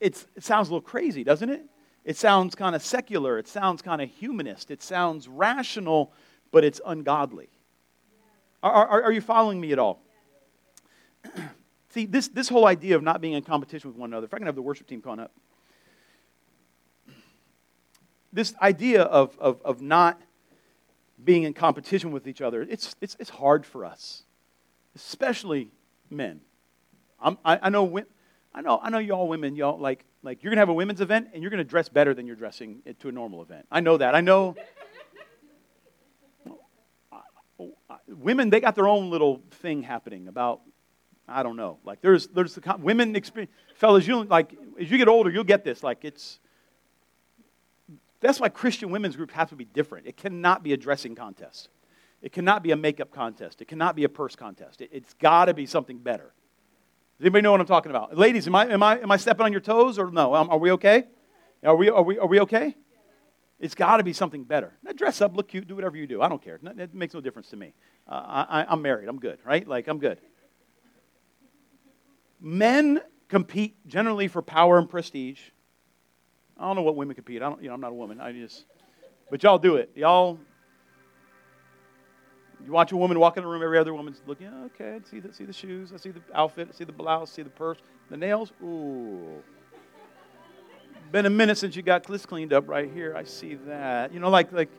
It's, it sounds a little crazy, doesn't it? It sounds kind of secular. It sounds kind of humanist. It sounds rational, but it's ungodly. Are, are, are you following me at all? See, this, this whole idea of not being in competition with one another, if I can have the worship team come up. This idea of, of, of not being in competition with each other, it's, it's, it's hard for us, especially men. I, I know I know, I know y'all women, y'all like, like you're gonna have a women's event and you're gonna dress better than you're dressing to a normal event. I know that. I know. women, they got their own little thing happening about, I don't know. Like there's, there's the women experience, fellas, you like as you get older, you'll get this. Like it's. That's why Christian women's groups have to be different. It cannot be a dressing contest. It cannot be a makeup contest. It cannot be a purse contest. It, it's got to be something better. Does anybody know what I'm talking about? Ladies, am I, am I, am I stepping on your toes or no? Um, are we okay? Are we, are we, are we okay? It's got to be something better. Now, dress up, look cute, do whatever you do. I don't care. It makes no difference to me. Uh, I, I'm married. I'm good, right? Like, I'm good. Men compete generally for power and prestige. I don't know what women compete. I don't, you know, I'm not a woman. I just, but y'all do it. Y'all, you watch a woman walk in the room, every other woman's looking, okay, I see the, see the shoes, I see the outfit, I see the blouse, I see the purse, the nails, ooh. Been a minute since you got this cleaned up right here. I see that. You know, like, like,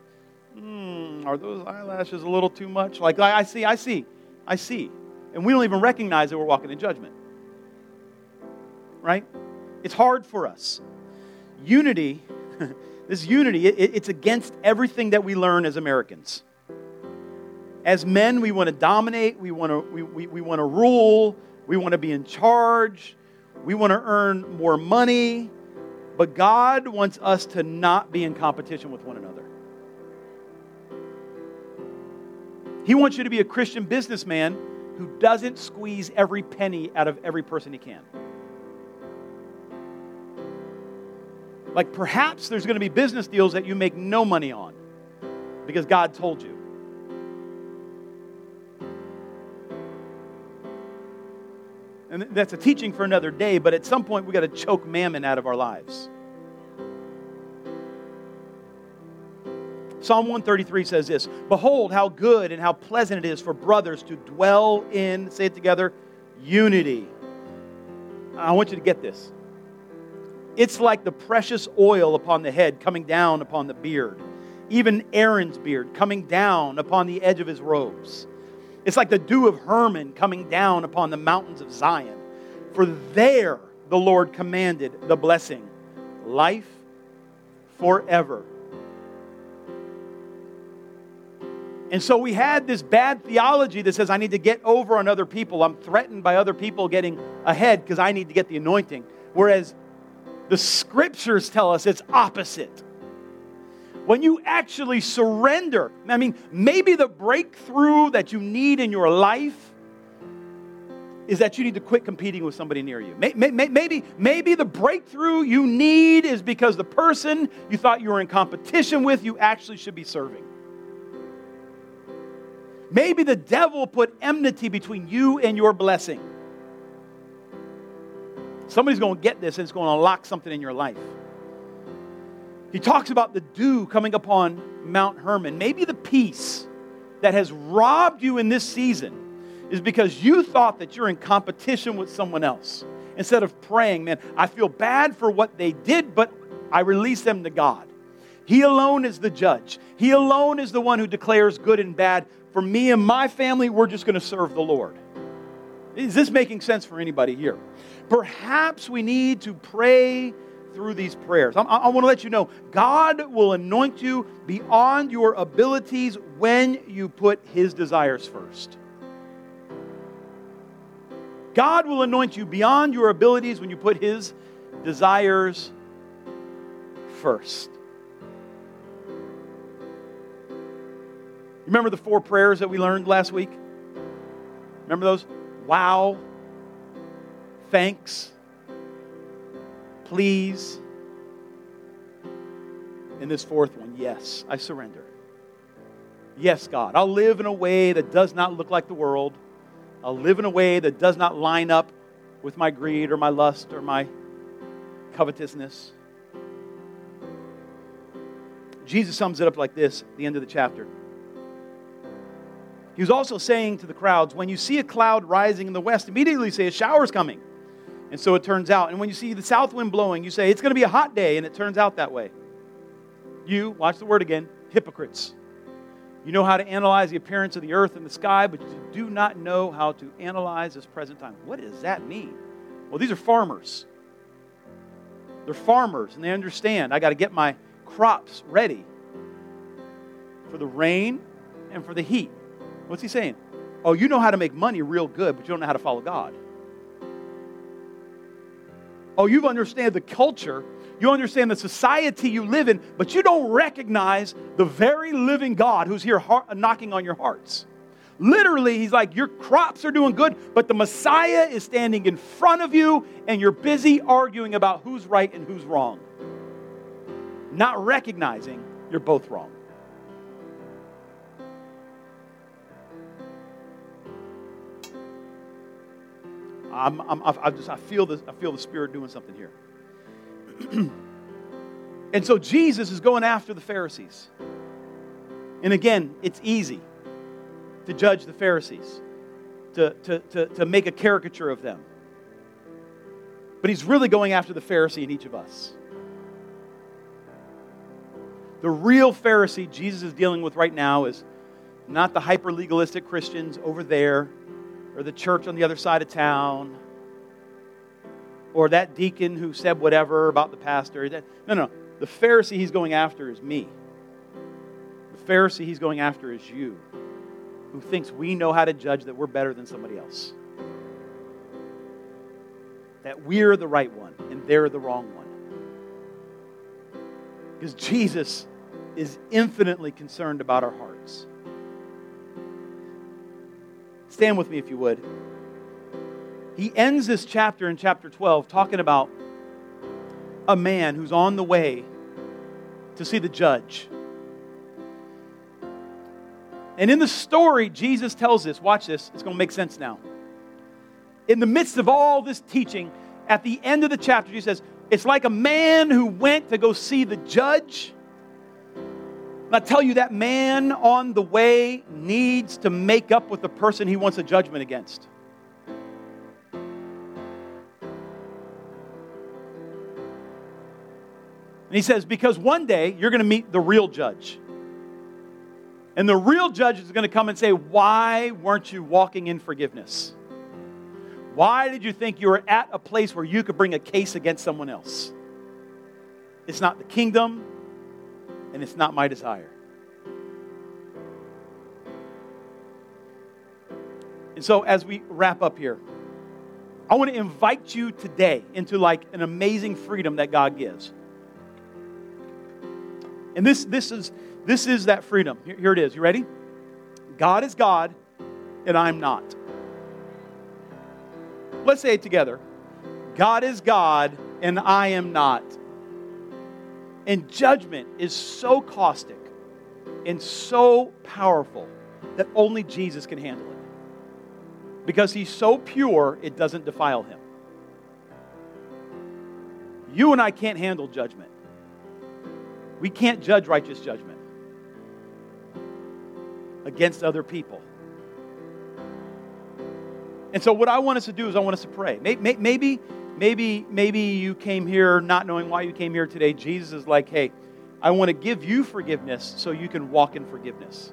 hmm, are those eyelashes a little too much? Like, I see, I see, I see. And we don't even recognize that we're walking in judgment. Right? It's hard for us. Unity, this unity, it, it's against everything that we learn as Americans. As men, we want to dominate, we want to, we, we, we want to rule, we want to be in charge, we want to earn more money. But God wants us to not be in competition with one another. He wants you to be a Christian businessman who doesn't squeeze every penny out of every person he can. Like perhaps there's going to be business deals that you make no money on because God told you. And that's a teaching for another day, but at some point we got to choke mammon out of our lives. Psalm 133 says this Behold, how good and how pleasant it is for brothers to dwell in, say it together, unity. I want you to get this. It's like the precious oil upon the head coming down upon the beard, even Aaron's beard coming down upon the edge of his robes. It's like the dew of Hermon coming down upon the mountains of Zion. For there the Lord commanded the blessing life forever. And so we had this bad theology that says, I need to get over on other people. I'm threatened by other people getting ahead because I need to get the anointing. Whereas the scriptures tell us it's opposite when you actually surrender, I mean, maybe the breakthrough that you need in your life is that you need to quit competing with somebody near you. Maybe, maybe the breakthrough you need is because the person you thought you were in competition with, you actually should be serving. Maybe the devil put enmity between you and your blessing. Somebody's going to get this and it's going to unlock something in your life. He talks about the dew coming upon Mount Hermon. Maybe the peace that has robbed you in this season is because you thought that you're in competition with someone else. Instead of praying, man, I feel bad for what they did, but I release them to God. He alone is the judge. He alone is the one who declares good and bad. For me and my family, we're just going to serve the Lord. Is this making sense for anybody here? Perhaps we need to pray through these prayers. I, I want to let you know God will anoint you beyond your abilities when you put His desires first. God will anoint you beyond your abilities when you put His desires first. Remember the four prayers that we learned last week? Remember those? Wow, thanks, please, and this fourth one, yes, I surrender. Yes, God, I'll live in a way that does not look like the world. I'll live in a way that does not line up with my greed or my lust or my covetousness. Jesus sums it up like this at the end of the chapter. He was also saying to the crowds, when you see a cloud rising in the west, immediately say a shower's coming. And so it turns out. And when you see the south wind blowing, you say it's going to be a hot day, and it turns out that way. You, watch the word again, hypocrites. You know how to analyze the appearance of the earth and the sky, but you do not know how to analyze this present time. What does that mean? Well, these are farmers. They're farmers, and they understand I got to get my crops ready for the rain and for the heat. What's he saying? Oh, you know how to make money real good, but you don't know how to follow God. Oh, you understand the culture, you understand the society you live in, but you don't recognize the very living God who's here knocking on your hearts. Literally, he's like, Your crops are doing good, but the Messiah is standing in front of you, and you're busy arguing about who's right and who's wrong. Not recognizing you're both wrong. I'm, I'm, I just, I feel this, I feel the Spirit doing something here. and so Jesus is going after the Pharisees. And again, it's easy to judge the Pharisees, to, to, to, to make a caricature of them. But he's really going after the Pharisee in each of us. The real Pharisee Jesus is dealing with right now is not the hyper legalistic Christians over there or the church on the other side of town or that deacon who said whatever about the pastor. No, no. The Pharisee he's going after is me. The Pharisee he's going after is you, who thinks we know how to judge that we're better than somebody else. That we're the right one and they're the wrong one. Because Jesus is infinitely concerned about our hearts. Stand with me if you would. He ends this chapter in chapter 12 talking about a man who's on the way to see the judge. And in the story, Jesus tells this. Watch this, it's going to make sense now. In the midst of all this teaching, at the end of the chapter, he says, It's like a man who went to go see the judge I tell you, that man on the way needs to make up with the person he wants a judgment against. And he says, because one day you're going to meet the real judge. And the real judge is going to come and say, Why weren't you walking in forgiveness? Why did you think you were at a place where you could bring a case against someone else? It's not the kingdom, and it's not my desire. And so, as we wrap up here, I want to invite you today into like an amazing freedom that God gives. And this, this, is, this is that freedom. Here, here it is. You ready? God is God, and I'm not. Let's say it together God is God, and I am not. And judgment is so caustic and so powerful that only Jesus can handle it. Because he's so pure, it doesn't defile him. You and I can't handle judgment. We can't judge righteous judgment against other people. And so, what I want us to do is, I want us to pray. Maybe, maybe, maybe you came here not knowing why you came here today. Jesus is like, hey, I want to give you forgiveness so you can walk in forgiveness.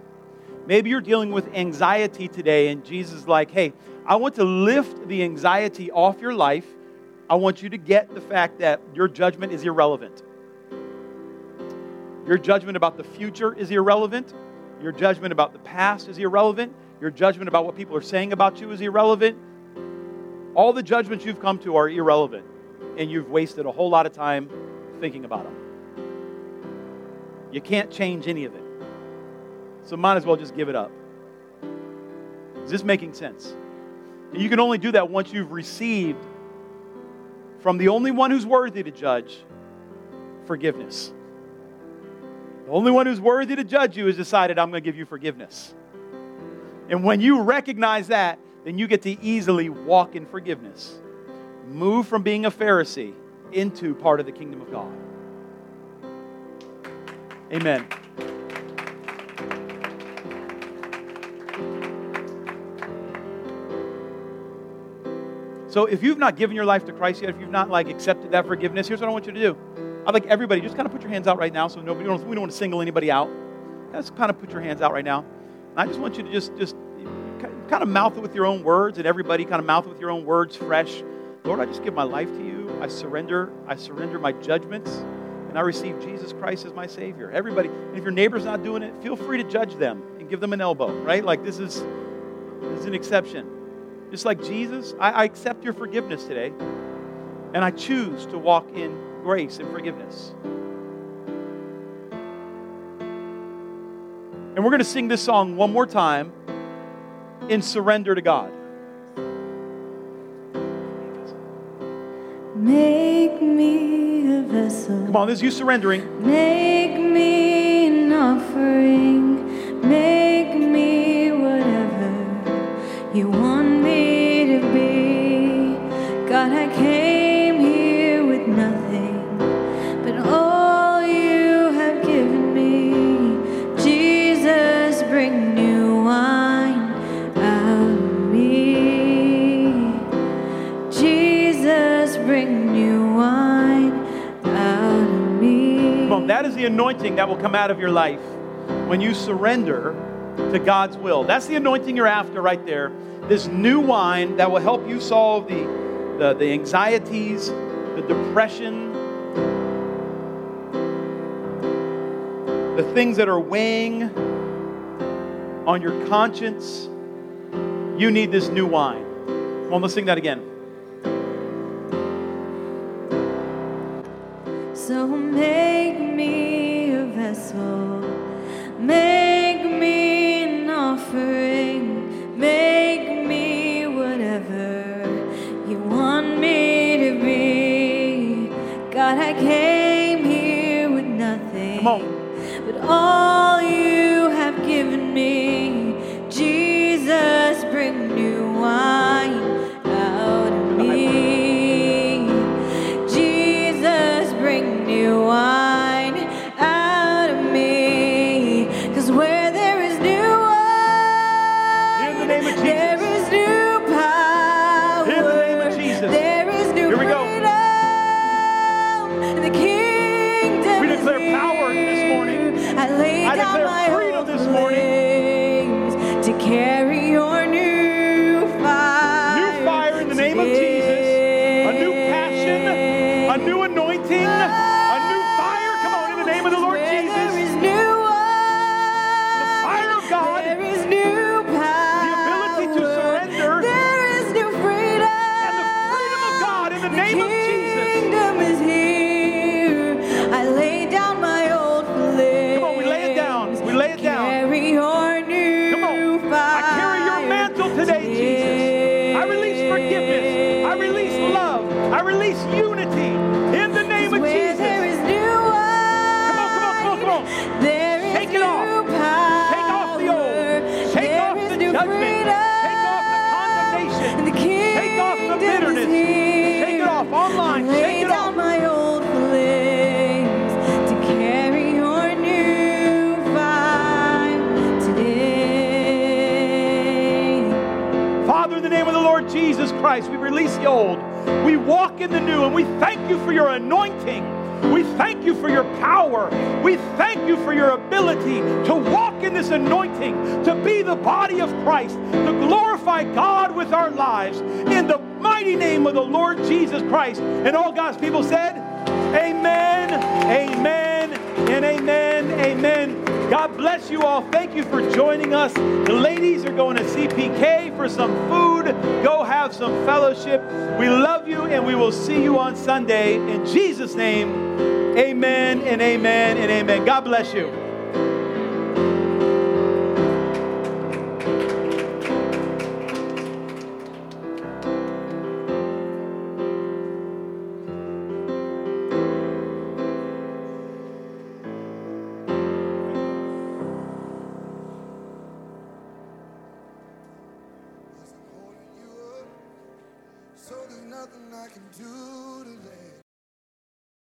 Maybe you're dealing with anxiety today, and Jesus is like, hey, I want to lift the anxiety off your life. I want you to get the fact that your judgment is irrelevant. Your judgment about the future is irrelevant. Your judgment about the past is irrelevant. Your judgment about what people are saying about you is irrelevant. All the judgments you've come to are irrelevant, and you've wasted a whole lot of time thinking about them. You can't change any of it. So might as well just give it up. Is this making sense? And you can only do that once you've received from the only one who's worthy to judge forgiveness. The only one who's worthy to judge you has decided, I'm going to give you forgiveness. And when you recognize that, then you get to easily walk in forgiveness. Move from being a Pharisee into part of the kingdom of God. Amen. So if you've not given your life to Christ yet, if you've not like accepted that forgiveness, here's what I want you to do. I'd like everybody just kind of put your hands out right now, so nobody we don't, we don't want to single anybody out. Just kind of put your hands out right now. And I just want you to just just kind of mouth it with your own words, and everybody kind of mouth it with your own words, fresh. Lord, I just give my life to you. I surrender. I surrender my judgments, and I receive Jesus Christ as my Savior. Everybody, if your neighbor's not doing it, feel free to judge them and give them an elbow. Right? Like this is this is an exception. Just like Jesus, I, I accept your forgiveness today, and I choose to walk in grace and forgiveness. And we're going to sing this song one more time in surrender to God. Make me a vessel. Come on, this is you surrendering. Make me an offering. Make me whatever you want me to be. God, I came here with nothing, but all that is the anointing that will come out of your life when you surrender to God's will. That's the anointing you're after right there. This new wine that will help you solve the, the, the anxieties, the depression, the things that are weighing on your conscience. You need this new wine. On, let's sing that again. So make me a vessel, make me an offering, make me whatever you want me to be. God, I came here with nothing, but all you have given me. Body of Christ, to glorify God with our lives. In the mighty name of the Lord Jesus Christ. And all God's people said, Amen, amen, and amen, amen. God bless you all. Thank you for joining us. The ladies are going to CPK for some food. Go have some fellowship. We love you, and we will see you on Sunday. In Jesus' name, amen and amen and amen. God bless you.